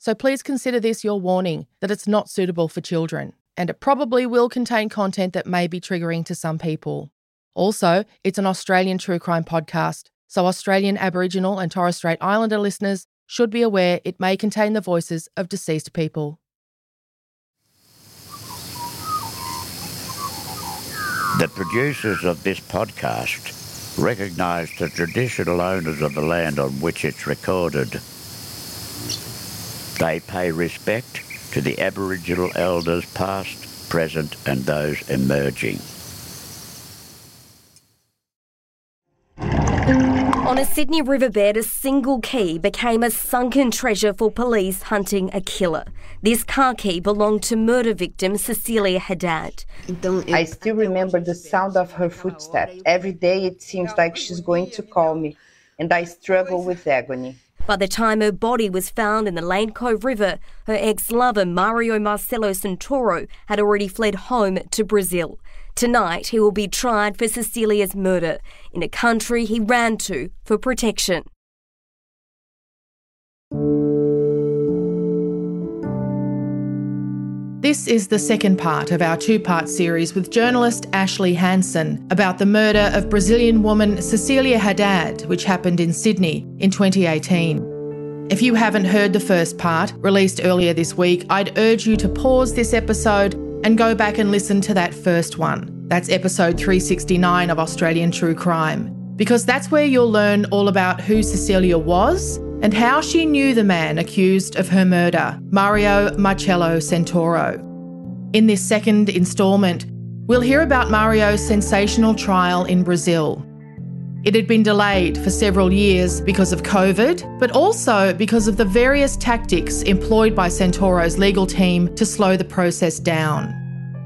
So please consider this your warning that it's not suitable for children, and it probably will contain content that may be triggering to some people. Also, it's an Australian true crime podcast, so Australian Aboriginal and Torres Strait Islander listeners should be aware it may contain the voices of deceased people. The producers of this podcast recognise the traditional owners of the land on which it's recorded. They pay respect to the Aboriginal elders past, present and those emerging. On a Sydney riverbed, a single key became a sunken treasure for police hunting a killer. This car key belonged to murder victim Cecilia Haddad. I still remember the sound of her footsteps. Every day it seems like she's going to call me, and I struggle with agony. By the time her body was found in the Lane Cove River, her ex lover Mario Marcelo Santoro had already fled home to Brazil. Tonight, he will be tried for Cecilia's murder in a country he ran to for protection. This is the second part of our two part series with journalist Ashlea Hansen about the murder of Brazilian woman Cecilia Haddad, which happened in Sydney in 2018. If you haven't heard the first part, released earlier this week, I'd urge you to pause this episode and go back and listen to that first one. That's episode 369 of Australian True Crime, because that's where you'll learn all about who Cecilia was and how she knew the man accused of her murder, Mario Marcelo Santoro. In this second instalment, we'll hear about Mario's sensational trial in Brazil. It had been delayed for several years because of COVID, but also because of the various tactics employed by Santoro's legal team to slow the process down.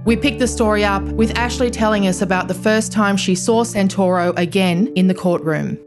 We pick the story up with Ashlea telling us about the first time she saw Santoro again in the courtroom.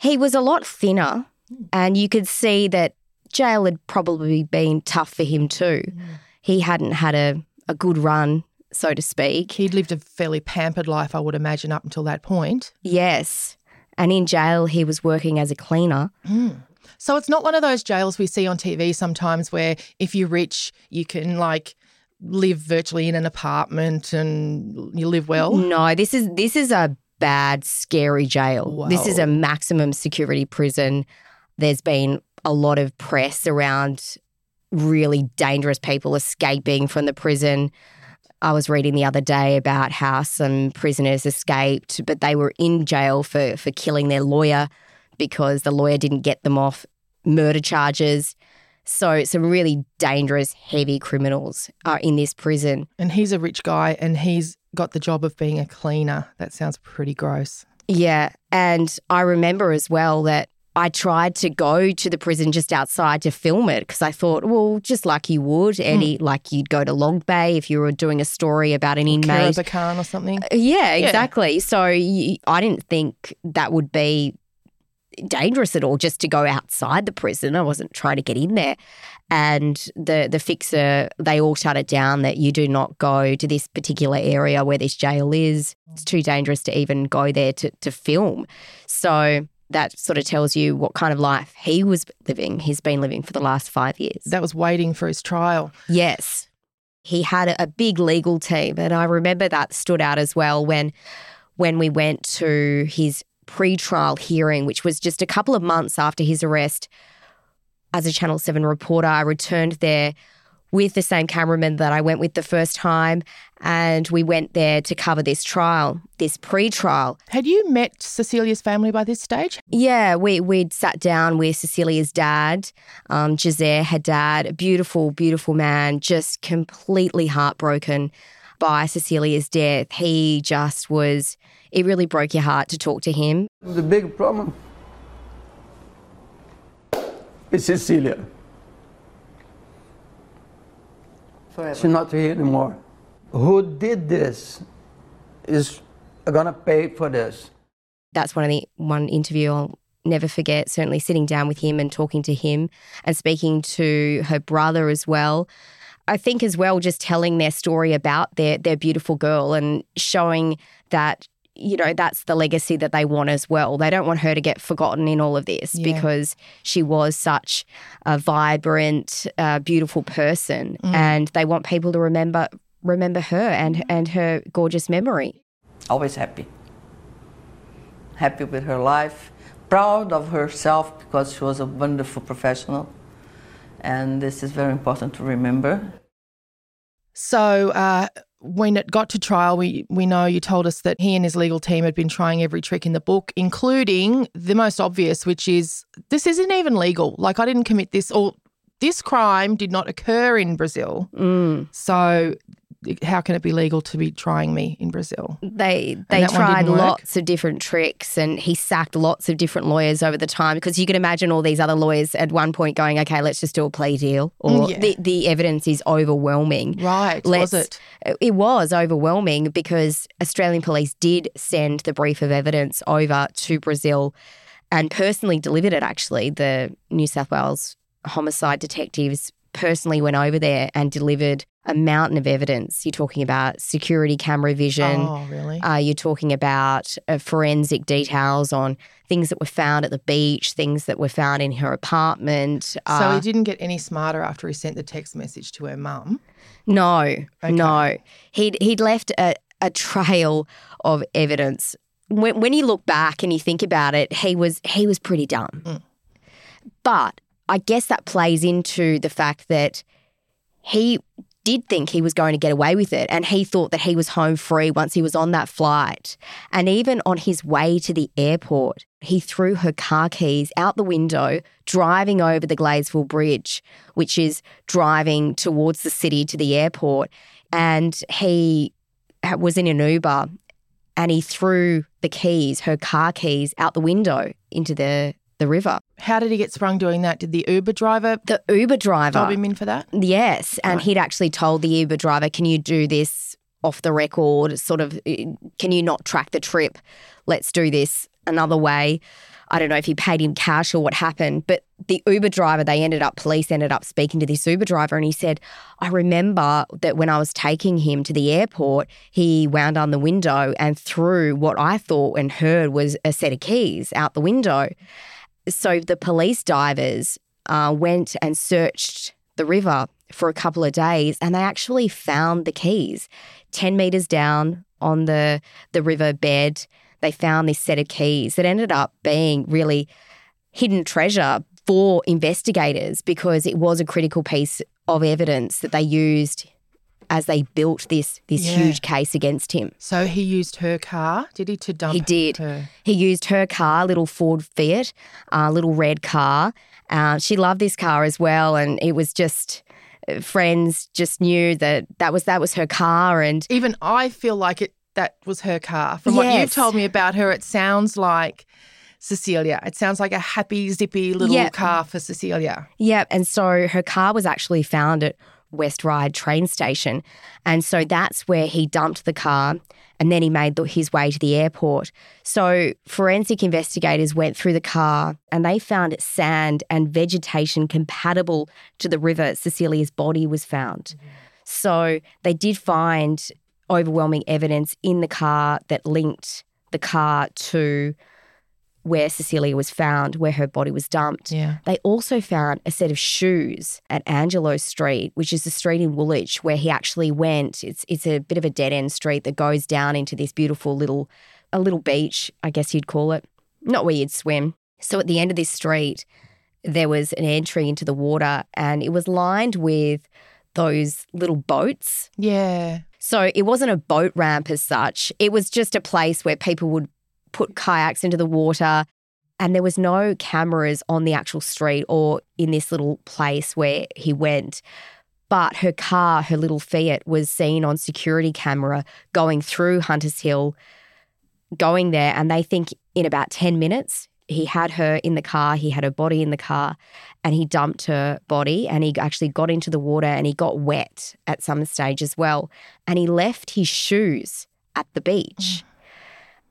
He was a lot thinner, hmm. and you could see that jail had probably been tough for him too. Hmm. He hadn't had a, a good run so to speak. He'd lived a fairly pampered life, I would imagine, up until that point. Yes. And in jail, he was working as a cleaner. Hmm. So it's not one of those jails we see on TV sometimes where if you're rich, you can like live virtually in an apartment and you live well. No, this is this is a bad, scary jail. This is a maximum security prison. There's been a lot of press around really dangerous people escaping from the prison. I was reading the other day about how some prisoners escaped, but they were in jail for for killing their lawyer because the lawyer didn't get them off murder charges. So some really dangerous, heavy criminals are in this prison. And he's a rich guy and he's got the job of being a cleaner. That sounds pretty gross. Yeah. And I remember as well that I tried to go to the prison just outside to film it because I thought, well, just like you would, any hmm. like you'd go to Long Bay if you were doing a story about an inmate. Karabakan or something. Yeah, exactly. So y I didn't think that would be dangerous at all just to go outside the prison. I wasn't trying to get in there. And the the fixer, they all shut it down that you do not go to this particular area where this jail is. It's too dangerous to even go there to, to film. So that sort of tells you what kind of life he was living. He's been living for the last five years. That was waiting for his trial. Yes. He had a- a big legal team and I remember that stood out as well when when we went to his pre-trial hearing which was just a couple of months after his arrest as a Channel 7 reporter I returned there with the same cameraman that I went with the first time and we went there to cover this trial this pre-trial Had you met Cecilia's family by this stage? yeah, we we'd sat down with Cecilia's dad, um, Jazair Haddad, a beautiful, beautiful man, just completely heartbroken by Cecilia's death. He just was. It really broke your heart to talk to him. The big problem is Cecilia. Forever. She's not here anymore. Who did this is gonna pay for this. That's one of the one interview I'll never forget. Certainly sitting down with him and talking to him and speaking to her brother as well. I think as well, just telling their story about their their beautiful girl and showing that you know that's the legacy that they want as well. They don't want her to get forgotten in all of this Yeah. because she was such a vibrant, uh, beautiful person, Mm. and they want people to remember remember her and and her gorgeous memory. always happy. Happy with her life, proud of herself because she was a wonderful professional. And this is very important to remember. So uh, when it got to trial, we we know you told us that he and his legal team had been trying every trick in the book, including the most obvious, which is this isn't even legal. Like I didn't commit this or this crime did not occur in Brazil. Mm. So how can it be legal to be trying me in Brazil? They they tried lots of different tricks, and he sacked lots of different lawyers over the time because you can imagine all these other lawyers at one point going, "Okay, let's just do a plea deal," or Mm, yeah. the the evidence is overwhelming. Right, was Let's- it? It was overwhelming because Australian police did send the brief of evidence over to Brazil and personally delivered it. Actually, the New South Wales homicide detectives personally went over there and delivered a mountain of evidence. You're talking about security camera vision. Oh, really? Uh, you're talking about uh, forensic details on things that were found at the beach, things that were found in her apartment. so Uh, he didn't get any smarter after he sent the text message to her mum. no, no. He'd he'd left a, a trail of evidence. When, when you look back and you think about it, he was he was pretty dumb. But I guess that plays into the fact that he did think he was going to get away with it and he thought that he was home free once he was on that flight. And even on his way to the airport, he threw her car keys out the window, driving over the Gladesville Bridge, which is driving towards the city to the airport. And he was in an Uber and he threw the keys, her car keys, out the window into the, the river. How did he get sprung doing that? Did the Uber driver The Uber driver dob him in for that? Yes, and Right. he'd actually told the Uber driver, "Can you do this off the record, sort of, eh, can you not track the trip? Let's do this another way. I don't know if he paid him cash or what happened, but the Uber driver, they ended up, police ended up speaking to this Uber driver and he said, I remember that when I was taking him to the airport, he wound on the window and threw what I thought and heard was a set of keys out the window. So the police divers uh, went and searched the river for a couple of days and they actually found the keys. 10 meters down on the, the river bed they found this set of keys that ended up being really hidden treasure for investigators because it was a critical piece of evidence that they used as they built this this Yeah. huge case against him. So he used her car, did he, to dump He did. her? He used her car, little Ford Fiat, uh, little red car. Uh, she loved this car as well, and it was just uh, friends just knew that that was that was her car, and Even I feel like it that was her car. From what you've told me about her, it sounds like Cecilia. It sounds like a happy, zippy little Yep. car for Cecilia. Yep. and so her car was actually found at West Ryde train station. And so that's where he dumped the car and then he made the, his way to the airport. So forensic investigators went through the car and they found sand and vegetation compatible to the river Cecilia's body was found. So they did find overwhelming evidence in the car that linked the car to where Cecilia was found, where her body was dumped. Yeah. They also found a set of shoes at Angelo Street, which is the street in Woolwich where he actually went. It's it's a bit of a dead end street that goes down into this beautiful little a little beach, I guess you'd call it. Not where you'd swim. So at the end of this street, there was an entry into the water and it was lined with those little boats Yeah. so it wasn't a boat ramp as such. It was just a place where people would put kayaks into the water. And there was no cameras on the actual street or in this little place where he went. But her car, her little Fiat, was seen on security camera going through Hunters Hill, going there. And they think in about 10 minutes, he had her in the car, he had her body in the car, and he dumped her body. And he actually got into the water and he got wet at some stage as well. And he left his shoes at the beach.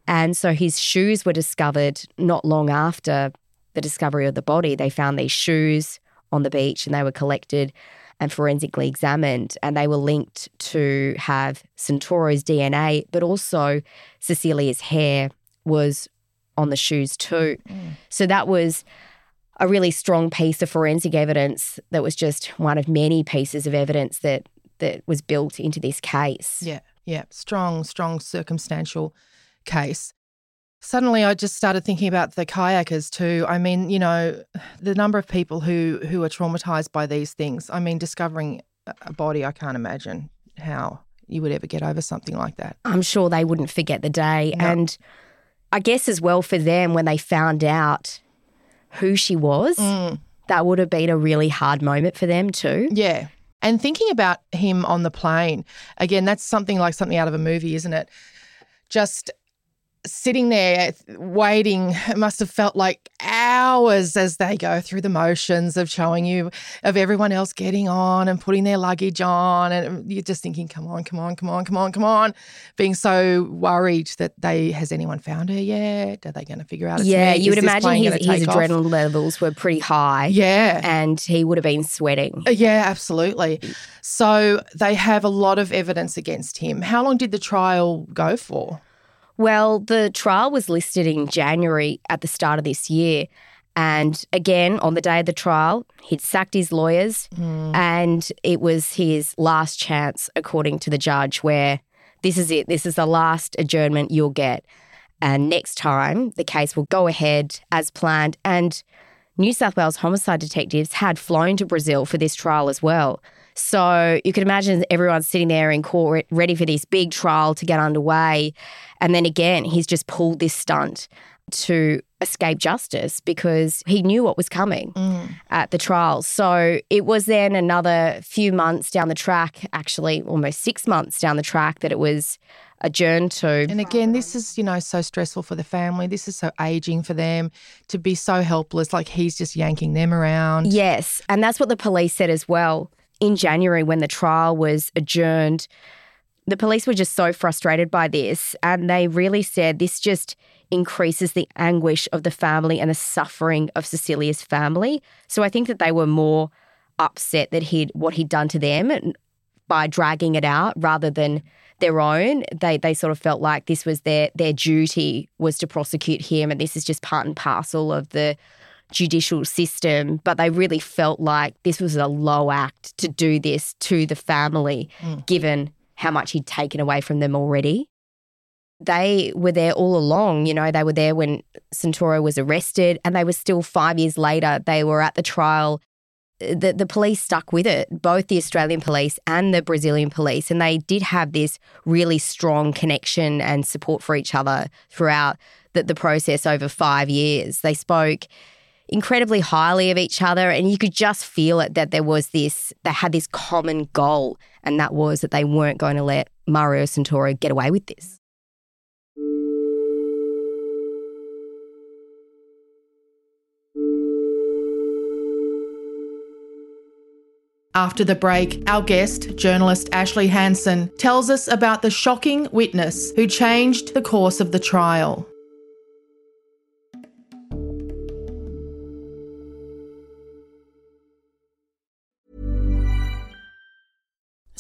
And so his shoes were discovered not long after the discovery of the body. They found these shoes on the beach and they were collected and forensically examined. And they were linked to have Santoro's DNA, but also Cecilia's hair was on the shoes too. Mm. So that was a really strong piece of forensic evidence that was just one of many pieces of evidence that that was built into this case. Yeah. Yeah. Strong, strong circumstantial case. Suddenly I just started thinking about the kayakers too. I mean, you know, the number of people who who are traumatized by these things. I mean, discovering a- body, I can't imagine how you would ever get over something like that. I'm sure they wouldn't forget the day. No. And I guess as well for them, when they found out who she was, Mm. that would have been a really hard moment for them too. Yeah. And thinking about him on the plane, again, that's something like something out of a movie, isn't it? Just sitting there waiting it must have felt like hours as they go through the motions of showing you of everyone else getting on and putting their luggage on and you're just thinking come on come on come on come on come on being so worried that they has anyone found her yet are they going to figure out it's yeah, me? you Is would imagine his, his take off? adrenaline levels were pretty high. yeah And he would have been sweating. Uh, Yeah, absolutely. So they have a lot of evidence against him. How long did the trial go for? Well, the trial was listed in January at the start of this year. And again, on the day of the trial, he'd sacked his lawyers hmm. and it was his last chance, according to the judge, where this is it. This is the last adjournment you'll get. And next time, the case will go ahead as planned. And New South Wales homicide detectives had flown to Brazil for this trial as well. So you can imagine everyone sitting there in court ready for this big trial to get underway. And then again, he's just pulled this stunt to escape justice because he knew what was coming mm. at the trial. So it was then another few months down the track, actually almost six months down the track, that it was adjourned to. And again, this is, you know, so stressful for the family. This is so aging for them to be so helpless, like he's just yanking them around. Yes, and that's what the police said as well. In January, when the trial was adjourned, The police were just so frustrated by this, and they really said this just increases the anguish of the family and the suffering of Cecilia's family. So I think that they were more upset that he'd what he'd done to them by dragging it out rather than their own. They they sort of felt like this was their their duty was to prosecute him, and this is just part and parcel of the judicial system. But they really felt like this was a low act to do this to the family, mm. given how much he'd taken away from them already. They were there all along, you know, they were there when Santoro was arrested, and they were still five years later, they were at the trial the, the police stuck with it, both the Australian police and the Brazilian police. And they did have this really strong connection and support for each other throughout the, the process over five years. They spoke incredibly highly of each other. And you could just feel it that there was this, they had this common goal. And that was that they weren't going to let Mario Santoro get away with this. After the break, our guest, journalist Ashlea Hansen, tells us about the shocking witness who changed the course of the trial.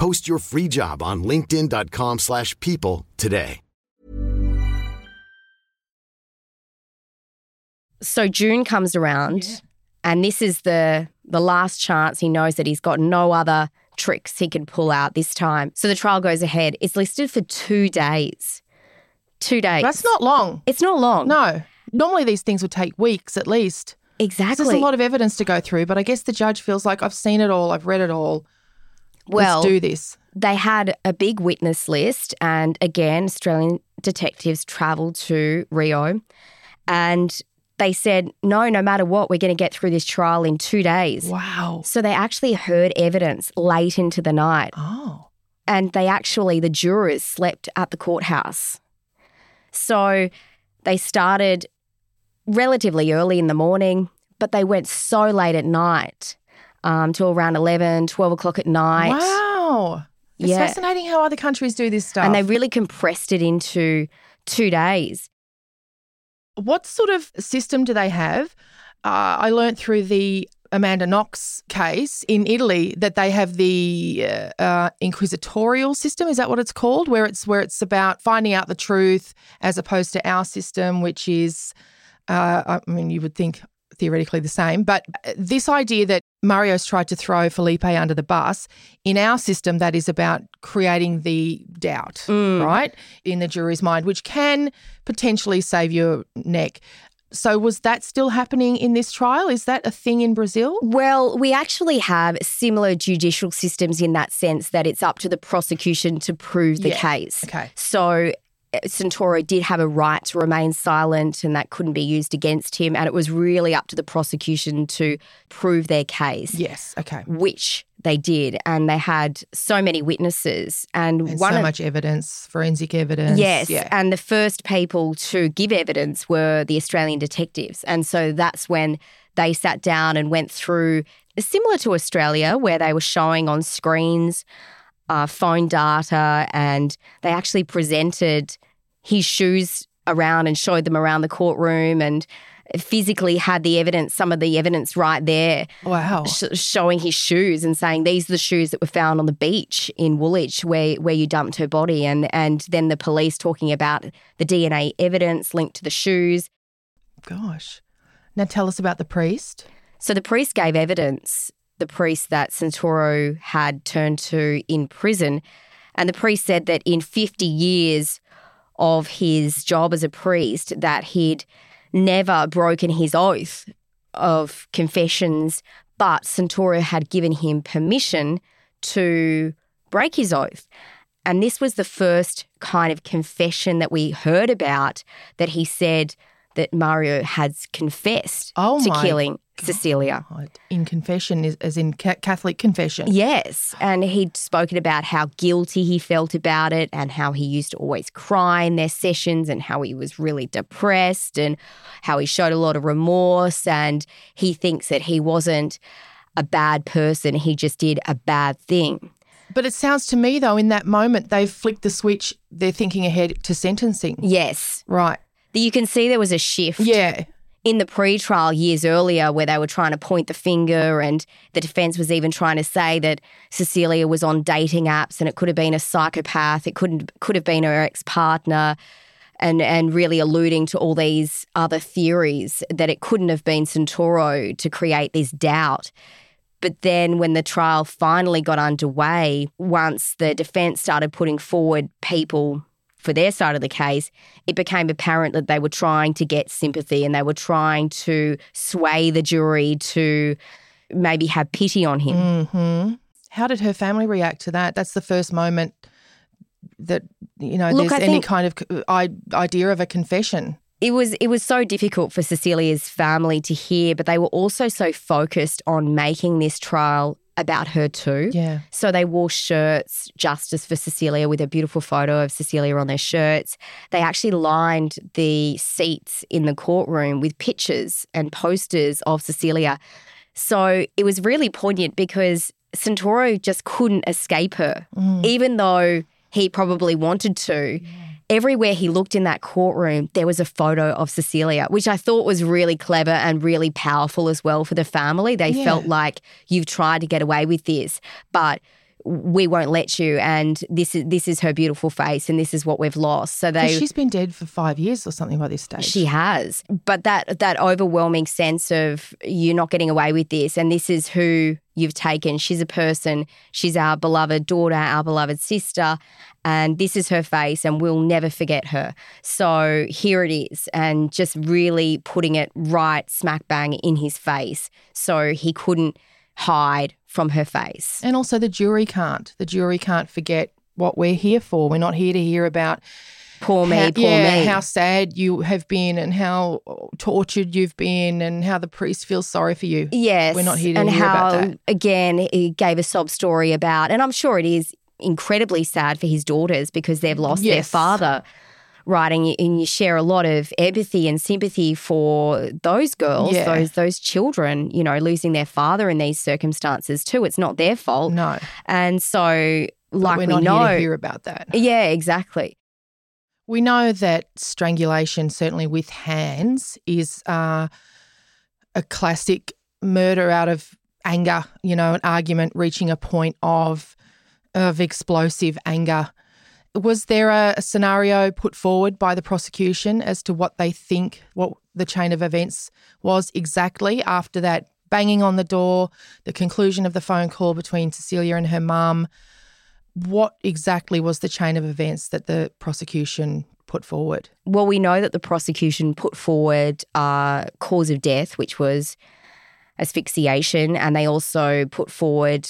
Post your free job on linkedin.com slash people today. So June comes around yeah. and this is the the last chance he knows that he's got no other tricks he can pull out this time. So the trial goes ahead. It's listed for two days. Two days. That's not long. It's not long. No. Normally these things would take weeks at least. Exactly. There's a lot of evidence to go through, but I guess the judge feels like I've seen it all, I've read it all. Well, Let's do this. They had a big witness list, and again, Australian detectives travelled to Rio and they said, no, no matter what, we're going to get through this trial in two days. Wow. So they actually heard evidence late into the night. Oh. And they actually, the jurors slept at the courthouse. So they started relatively early in the morning, but they went so late at night um, till around 11, 12 o'clock at night. Wow. It's yeah. fascinating how other countries do this stuff. And they really compressed it into two days. What sort of system do they have? Uh, I learned through the Amanda Knox case in Italy that they have the uh, uh, inquisitorial system. Is that what it's called? Where it's where it's about finding out the truth, as opposed to our system, which is, uh, I mean, you would think theoretically the same. But uh, this idea that Mario's tried to throw Felipe under the bus, in our system, that is about creating the doubt, Mm. right, in the jury's mind, which can potentially save your neck. So, was that still happening in this trial? Is that a thing in Brazil? Well, we actually have similar judicial systems in that sense that it's up to the prosecution to prove the Yeah. case. Okay. So Santoro did have a right to remain silent and that couldn't be used against him. And it was really up to the prosecution to prove their case. Yes. Okay. Which they did. And they had so many witnesses. And, And one so of much evidence, forensic evidence. Yes. Yeah. And the first people to give evidence were the Australian detectives. And so that's when they sat down and went through, similar to Australia, where they were showing on screens uh, phone data and they actually presented his shoes around and showed them around the courtroom and physically had the evidence, some of the evidence right there Wow. sh- showing his shoes and saying these are the shoes that were found on the beach in Woolwich where where you dumped her body and and then the police talking about the DNA evidence linked to the shoes. Gosh. Now tell us about the priest. So the priest gave evidence, the priest that Santoro had turned to in prison, and the priest said that in 50 years of his job as a priest that he'd never broken his oath of confessions, but Santoro had given him permission to break his oath. And this was the first kind of confession that we heard about that he said that Mario has confessed Oh to killing Cecilia. In confession, as in ca- Catholic confession. Yes. And he'd spoken about how guilty he felt about it and how he used to always cry in their sessions and how he was really depressed and how he showed a lot of remorse. And he thinks that he wasn't a bad person, he just did a bad thing. But it sounds to me, though, in that moment, they've flicked the switch. They're thinking ahead to sentencing. Yes. Right. You can see there was a shift. Yeah. in the pre-trial years earlier where they were trying to point the finger and the defense was even trying to say that Cecilia was on dating apps and it could have been a psychopath it couldn't could have been her ex-partner and and really alluding to all these other theories that it couldn't have been Santoro to create this doubt but then when the trial finally got underway once the defense started putting forward people for their side of the case, it became apparent that they were trying to get sympathy and they were trying to sway the jury to maybe have pity on him. hmm How did her family react to that? That's the first moment that you know Look, there's I any kind of idea of a confession. It was it was so difficult for Cecilia's family to hear, but they were also so focused on making this trial about her too. Yeah. So they wore shirts, Justice for Cecilia, with a beautiful photo of Cecilia on their shirts. They actually lined the seats in the courtroom with pictures and posters of Cecilia. So it was really poignant because Santoro just couldn't escape her, mm. even though he probably wanted to. Everywhere he looked in that courtroom, there was a photo of Cecilia, which I thought was really clever and really powerful as well for the family. They Yeah. felt like you've tried to get away with this, but we won't let you. And this is this is her beautiful face, and this is what we've lost. so they she's been dead for five years or something by this stage. she has. But that that overwhelming sense of you're not getting away with this and this is who you've taken. She's a person. She's our beloved daughter, our beloved sister, and this is her face and we'll never forget her. So here it is and just really putting it right smack bang in his face so he couldn't hide from her face. And also, the jury can't. The jury can't forget what we're here for. We're not here to hear about Poor me, how, poor yeah, me. how sad you have been and how tortured you've been and how the priest feels sorry for you. Yes. We're not here to and hear how, about that. again, he gave a sob story about, and I'm sure it is incredibly sad for his daughters because they've lost their father. Right, and you, and you share a lot of empathy and sympathy for those girls, Yeah. those those children, you know, losing their father in these circumstances too. It's not their fault. No. And so, like we're know, here to hear about that. yeah, exactly. We know that strangulation, certainly with hands, is uh, a classic murder out of anger, you know, an argument reaching a point of of explosive anger. Was there a, scenario put forward by the prosecution as to what they think, what the chain of events was exactly after that banging on the door, the conclusion of the phone call between Cecilia and her mum. What exactly was the chain of events that the prosecution put forward? Well, we know that the prosecution put forward uh, cause of death, which was asphyxiation, and they also put forward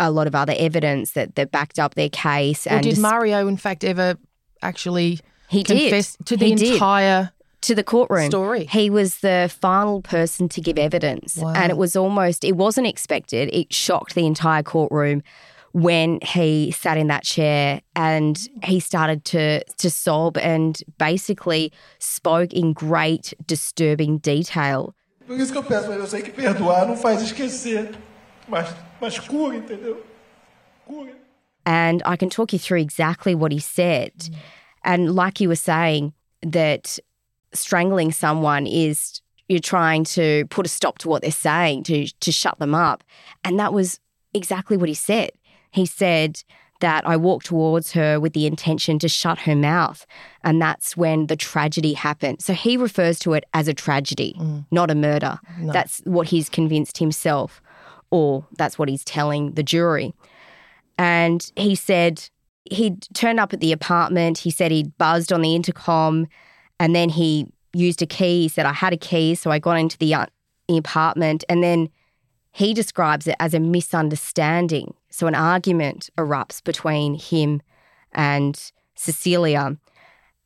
a lot of other evidence that, that backed up their case. Or and did just- Mario, in fact, ever actually He did. confess to the He did. entire to the courtroom story? He was the final person to give evidence. Wow. And it was almost, it wasn't expected. It shocked the entire courtroom when he sat in that chair and he started to, to sob and basically spoke in great, disturbing detail. Por isso que eu peço, mas eu sei que perdoar não faz esquecer. Mas, mas cura, entendeu? Cura. And I can talk you through exactly what he said. And like you were saying, that strangling someone is you're trying to put a stop to what they're saying, to, to shut them up. And that was exactly what he said. He said that I walked towards her with the intention to shut her mouth. And that's when the tragedy happened. So he refers to it as a tragedy, mm. not a murder. No. That's what he's convinced himself, or that's what he's telling the jury. And he said he'd turned up at the apartment. He said he'd buzzed on the intercom and then he used a key. He said, I had a key. So I got into the, uh, the apartment. And then he describes it as a misunderstanding. So an argument erupts between him and Cecilia.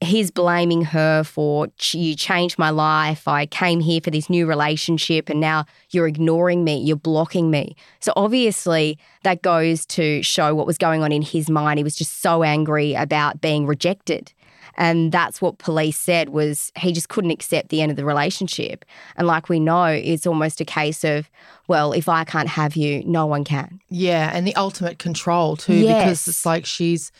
He's blaming her for you changed my life. I came here for this new relationship and now you're ignoring me, you're blocking me. So obviously that goes to show what was going on in his mind. He was just so angry about being rejected. And that's what police said was he just couldn't accept the end of the relationship. And like we know, it's almost a case of, well, if I can't have you, no one can. Yeah, and the ultimate control too, Yes. because it's like she's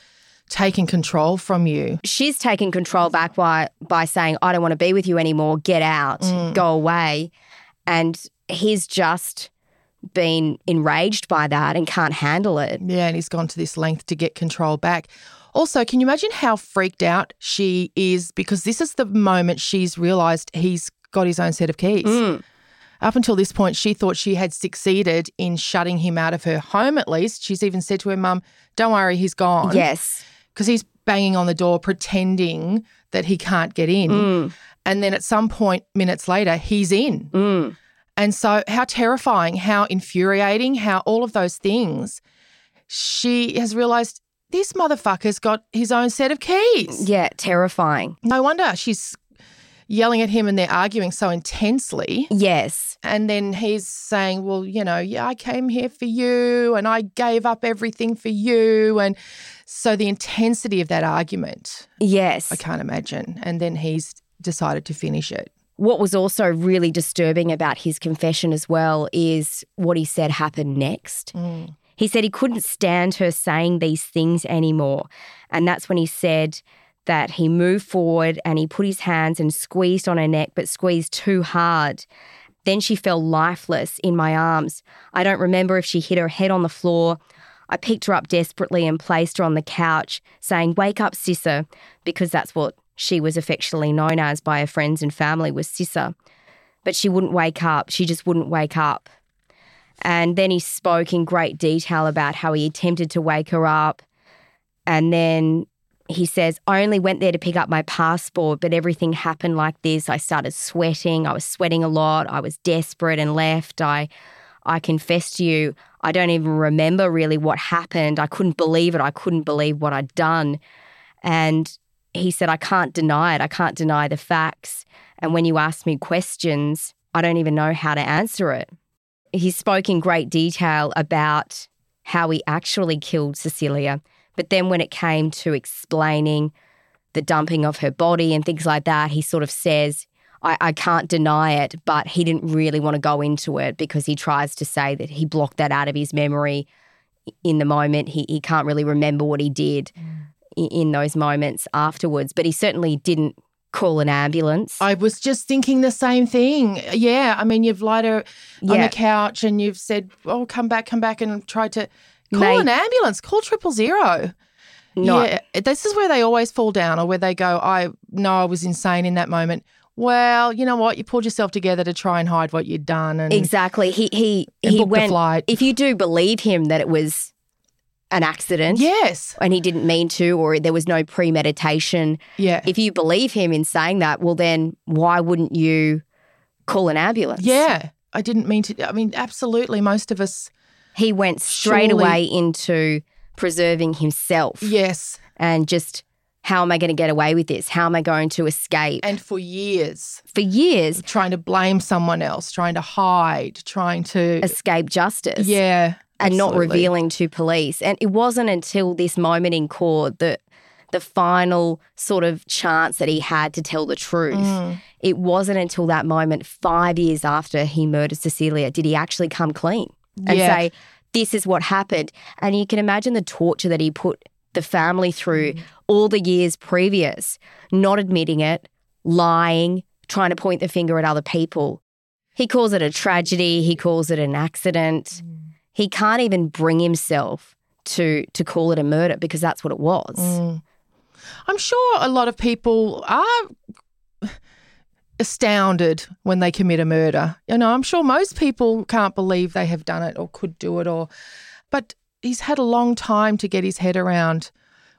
taking control from you. she's taken control back by by saying I don't want to be with you anymore get out Mm. go away and he's just been enraged by that and can't handle it Yeah, and he's gone to this length to get control back. Also, can you imagine how freaked out she is because this is the moment she's realized he's got his own set of keys. Mm. Up until this point, she thought she had succeeded in shutting him out of her home, at least. She's even said to her mum, Don't worry, he's gone. yes Because he's banging on the door, pretending that he can't get in. Mm. And then at some point, minutes later, he's in. Mm. And so, how terrifying, how infuriating, how all of those things. She has realized this motherfucker's got his own set of keys. yeah terrifying No wonder she's yelling at him and they're arguing so intensely. yes And then he's saying, Well, you know, yeah, I came here for you and I gave up everything for you. And so the intensity of that argument, yes I can't imagine. And then he's decided to finish it. what was also really disturbing about his confession as well is what he said happened next mm. He said he couldn't stand her saying these things anymore. And that's when he said that he moved forward and he put his hands and squeezed on her neck, but squeezed too hard. Then she fell lifeless in my arms. I don't remember if she hit her head on the floor. I picked her up desperately and placed her on the couch, saying, Wake up, Sissa, because that's what she was affectionately known as by her friends and family was Sissa. But she wouldn't wake up. She just wouldn't wake up. And then he spoke in great detail about how he attempted to wake her up. And then he says, I only went there to pick up my passport, but everything happened like this. I started sweating. I was sweating a lot. I was desperate and left. I I confess to you, I don't even remember really what happened. I couldn't believe it. I couldn't believe what I'd done. And he said, I can't deny it. I can't deny the facts. And when you ask me questions, I don't even know how to answer it. He spoke in great detail about how he actually killed Cecilia. But then when it came to explaining the dumping of her body and things like that, he sort of says, I, I can't deny it, but he didn't really want to go into it because he tries to say that he blocked that out of his memory in the moment. He, he can't really remember what he did mm. i- in those moments afterwards, but he certainly didn't call an ambulance. I was just thinking the same thing. Yeah. I mean, you've lied her on Yeah. the couch and you've said, oh, come back, come back, and tried to call Mate. an ambulance, call triple zero. No. Yeah. This is where they always fall down or where they go, I know I was insane in that moment. well, you know what? You pulled yourself together to try and hide what you'd done. And Exactly. He he he went. flight. If you do believe him that it was an accident, Yes. and he didn't mean to, or there was no premeditation. Yeah. If you believe him in saying that, well, then why wouldn't you call an ambulance? Yeah. I didn't mean to. I mean, absolutely. Most of us. He went straight Surely- away into preserving himself. Yes. And just how am I going to get away with this? How am I going to escape? And for years. For years. Trying to blame someone else, trying to hide, trying to escape justice. Yeah. and not revealing to police. And it wasn't until this moment in court that the final sort of chance that he had to tell the truth. Mm. It wasn't until that moment, five years after he murdered Cecilia, did he actually come clean and Yeah. say, This is what happened. And you can imagine the torture that he put the family through Mm. all the years previous, not admitting it, lying, trying to point the finger at other people. He calls it a tragedy, he calls it an accident. Mm. He can't even bring himself to to call it a murder because that's what it was. Mm. I'm sure a lot of people are astounded when they commit a murder. You know, I'm sure most people can't believe they have done it or could do it or but he's had a long time to get his head around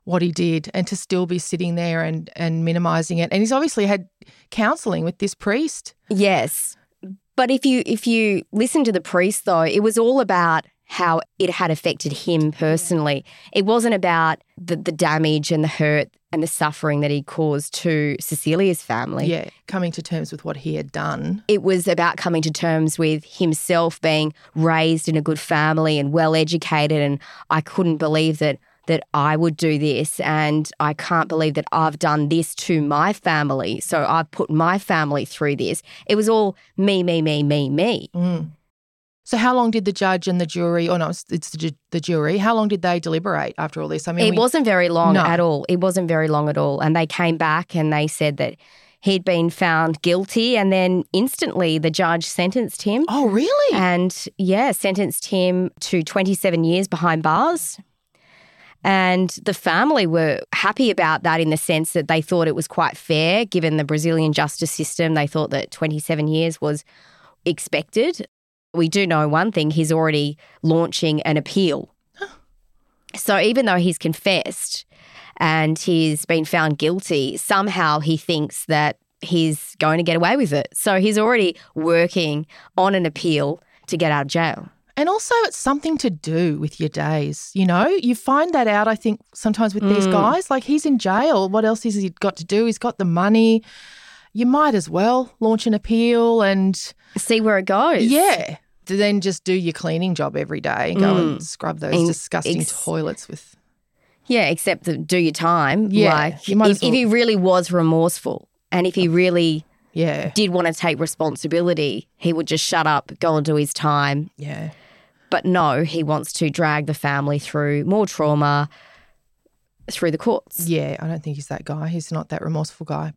what he did and to still be sitting there and and minimizing it. And he's obviously had counseling with this priest. Yes. But if you if you listen to the priest though, it was all about how it had affected him personally. It wasn't about the, the damage and the hurt and the suffering that he caused to Cecilia's family. Yeah, coming to terms with what he had done. It was about coming to terms with himself being raised in a good family and well educated and I couldn't believe that that I would do this and I can't believe that I've done this to my family. So I've put my family through this. It was all me, me, me, me, me. Mm. So how long did the judge and the jury, or no, it's, the, the jury, how long did they deliberate after all this? I mean, it we- wasn't very long No. at all. It wasn't very long at all. And they came back and they said that he'd been found guilty and then instantly the judge sentenced him. Oh, really? And yeah, sentenced him to 27 years behind bars. And the family were happy about that in the sense that they thought it was quite fair given the Brazilian justice system. They thought that 27 years was expected. We do know one thing he's already launching an appeal. So even though he's confessed and he's been found guilty, somehow he thinks that he's going to get away with it. So he's already working on an appeal to get out of jail. And also, it's something to do with your days. You know, you find that out, I think, sometimes with these Mm. guys. Like, he's in jail. What else has he got to do? He's got the money. You might as well launch an appeal and see where it goes. Yeah. To then just do your cleaning job every day and go and Mm. scrub those In- disgusting ex- toilets with. Yeah, except that do your time. Yeah, like you if, well- if he really was remorseful and if he really yeah did want to take responsibility, he would just shut up, go and do his time. Yeah. But no, he wants to drag the family through more trauma through the courts. Yeah, I don't think he's that guy. He's not that remorseful guy.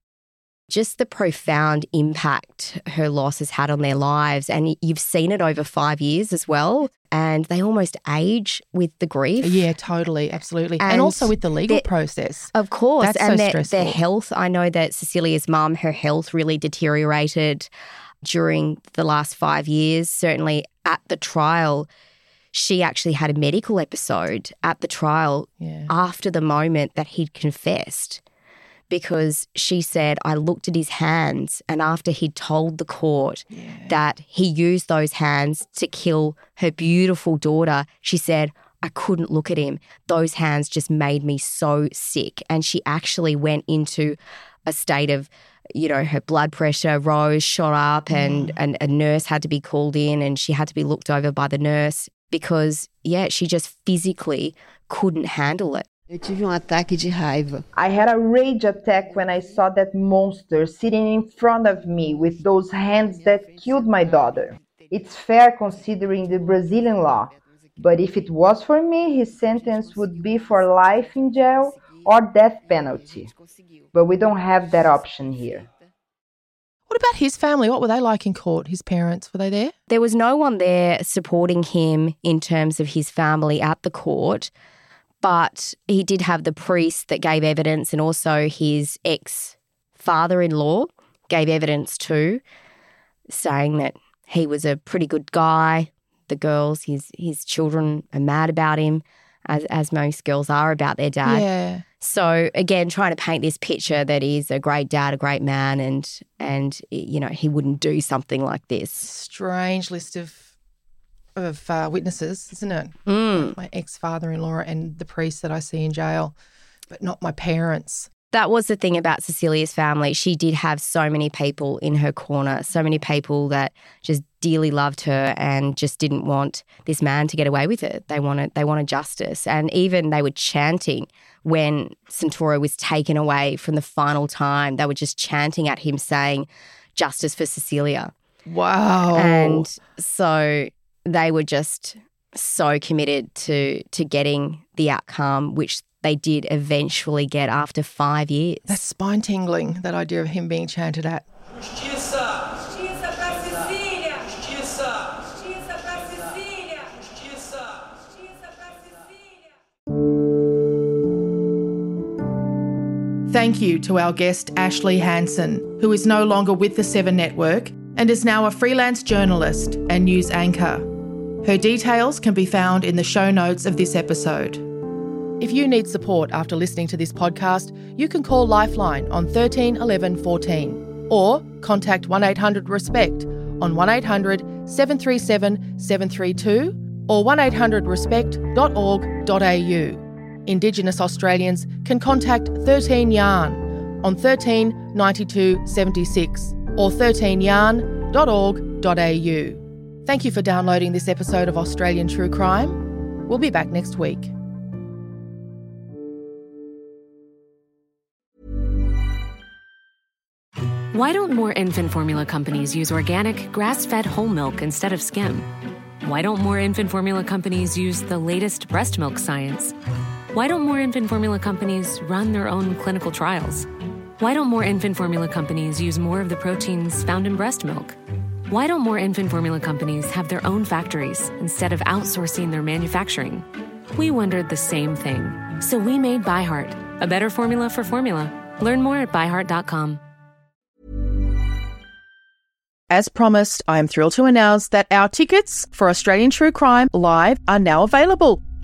Just the profound impact her loss has had on their lives. And you've seen it over five years as well. And they almost age with the grief. Yeah, totally. Absolutely. And, And also with the legal process. Of course. That's and so their, stressful. their health. I know that Cecilia's mum, her health really deteriorated during the last five years. Certainly at the trial, she actually had a medical episode at the trial Yeah. after the moment that he'd confessed. Because she said, I looked at his hands, and after he'd told the court that he used those hands to kill her beautiful daughter, she said, I couldn't look at him. Those hands just made me so sick. And she actually went into a state of, you know, her blood pressure rose, shot up, mm. and, and a nurse had to be called in and she had to be looked over by the nurse because, yeah, she just physically couldn't handle it. Eu tive um ataque de raiva. I had a rage attack when I saw that monster sitting in front of me with those hands that killed my daughter. It's fair considering the Brazilian law, but if it was for me, his sentence would be for life in jail or death penalty. But we don't have that option here. What about his family? What were they like in court? His parents, were they there? There was no one there supporting him in terms of his family at the court, but he did have the priest that gave evidence and also his ex father in law gave evidence too, saying that he was a pretty good guy. The girls, his his children, are mad about him, as as most girls are about their dad. Yeah. So again, trying to paint this picture that he's a great dad, a great man, and and you know he wouldn't do something like this. Strange list of of uh, witnesses, isn't it? Mm. My ex father in law and the priest that I see in jail, but not my parents. That was the thing about Cecilia's family. She did have so many people in her corner, so many people that just dearly loved her and just didn't want this man to get away with it. They wanted they wanted justice. And even they were chanting when Santoro was taken away from the final time. They were just chanting at him saying, Justice for Cecilia. Wow. And so they were just so committed to to getting the outcome, which they did eventually get after five years. That's spine tingling, that idea of him being chanted at. Thank you to our guest, Ashlea Hansen, who is no longer with the Seven Network and is now a freelance journalist and news anchor. Her details can be found in the show notes of this episode. If you need support after listening to this podcast, you can call Lifeline on 13 11 14 or contact 1 800 RESPECT on 1 800 737 732 or 800 respect.org.au. Indigenous Australians can contact 13 Yarn on 13 92 76 or 13yarn.org.au. Thank you for downloading this episode of Australian True Crime. We'll be back next week. Why don't more infant formula companies use organic, grass fed whole milk instead of skim? Why don't more infant formula companies use the latest breast milk science? Why don't more infant formula companies run their own clinical trials? Why don't more infant formula companies use more of the proteins found in breast milk? Why don't more infant formula companies have their own factories instead of outsourcing their manufacturing? We wondered the same thing. So we made ByHeart, a better formula for formula. Learn more at byheart.com. As promised, I am thrilled to announce that our tickets for Australian True Crime Live are now available.